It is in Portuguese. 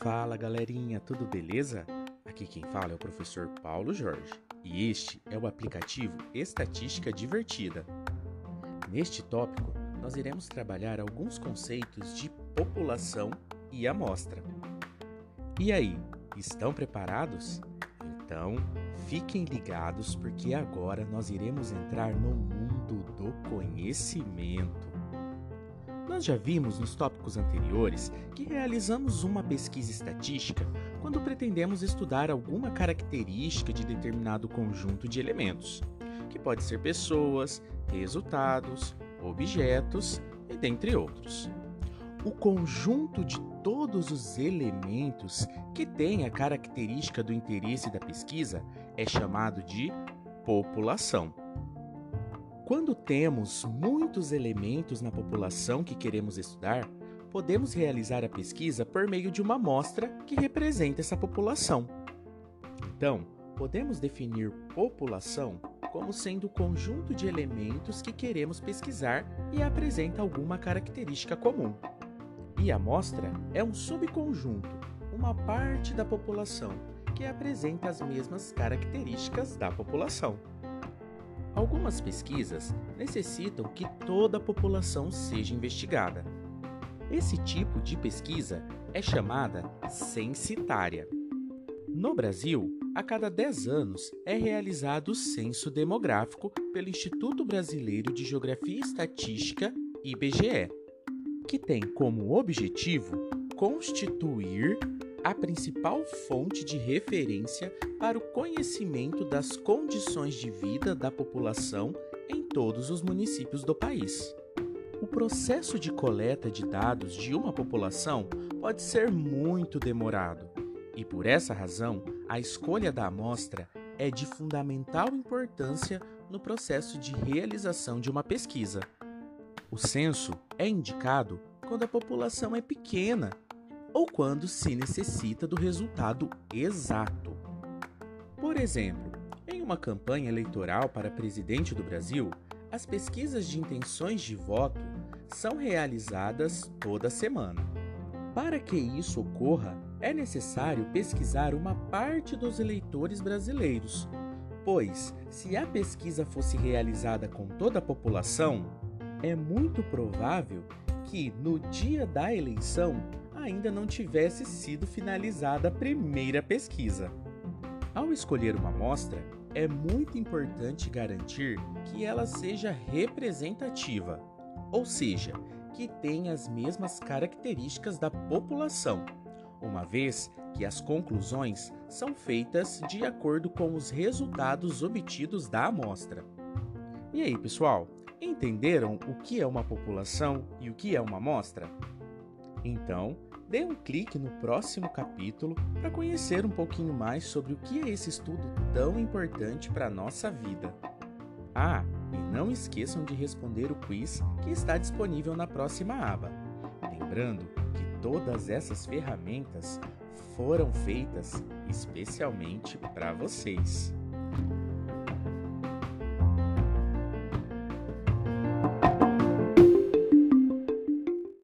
Fala galerinha, tudo beleza? Aqui quem fala é o professor Paulo Jorge e este é o aplicativo Estatística Divertida. Neste tópico, nós iremos trabalhar alguns conceitos de população e amostra. E aí, estão preparados? Então, fiquem ligados porque agora nós iremos entrar no mundo do conhecimento. Nós já vimos nos tópicos anteriores que realizamos uma pesquisa estatística quando pretendemos estudar alguma característica de determinado conjunto de elementos, que pode ser pessoas, resultados, objetos e dentre outros. O conjunto de todos os elementos que tem a característica do interesse da pesquisa é chamado de população. Quando temos muitos elementos na população que queremos estudar, podemos realizar a pesquisa por meio de uma amostra que representa essa população. Então, podemos definir população como sendo o conjunto de elementos que queremos pesquisar e apresenta alguma característica comum. E a amostra é um subconjunto, uma parte da população que apresenta as mesmas características da população. Algumas pesquisas necessitam que toda a população seja investigada. Esse tipo de pesquisa é chamada censitária. No Brasil, a cada 10 anos é realizado o censo demográfico pelo Instituto Brasileiro de Geografia e Estatística, IBGE, que tem como objetivo constituir a principal fonte de referência para o conhecimento das condições de vida da população em todos os municípios do país. O processo de coleta de dados de uma população pode ser muito demorado, e por essa razão, a escolha da amostra é de fundamental importância no processo de realização de uma pesquisa. O censo é indicado quando a população é pequena ou quando se necessita do resultado exato. Por exemplo, em uma campanha eleitoral para presidente do Brasil, as pesquisas de intenções de voto são realizadas toda semana. Para que isso ocorra, é necessário pesquisar uma parte dos eleitores brasileiros, pois, se a pesquisa fosse realizada com toda a população, é muito provável que, no dia da eleição, ainda não tivesse sido finalizada a primeira pesquisa. Ao escolher uma amostra, é muito importante garantir que ela seja representativa, ou seja, que tenha as mesmas características da população, uma vez que as conclusões são feitas de acordo com os resultados obtidos da amostra. E aí, pessoal, entenderam o que é uma população e o que é uma amostra? Então, dê um clique no próximo capítulo para conhecer um pouquinho mais sobre o que é esse estudo tão importante para a nossa vida. Ah, e não esqueçam de responder o quiz que está disponível na próxima aba. Lembrando que todas essas ferramentas foram feitas especialmente para vocês.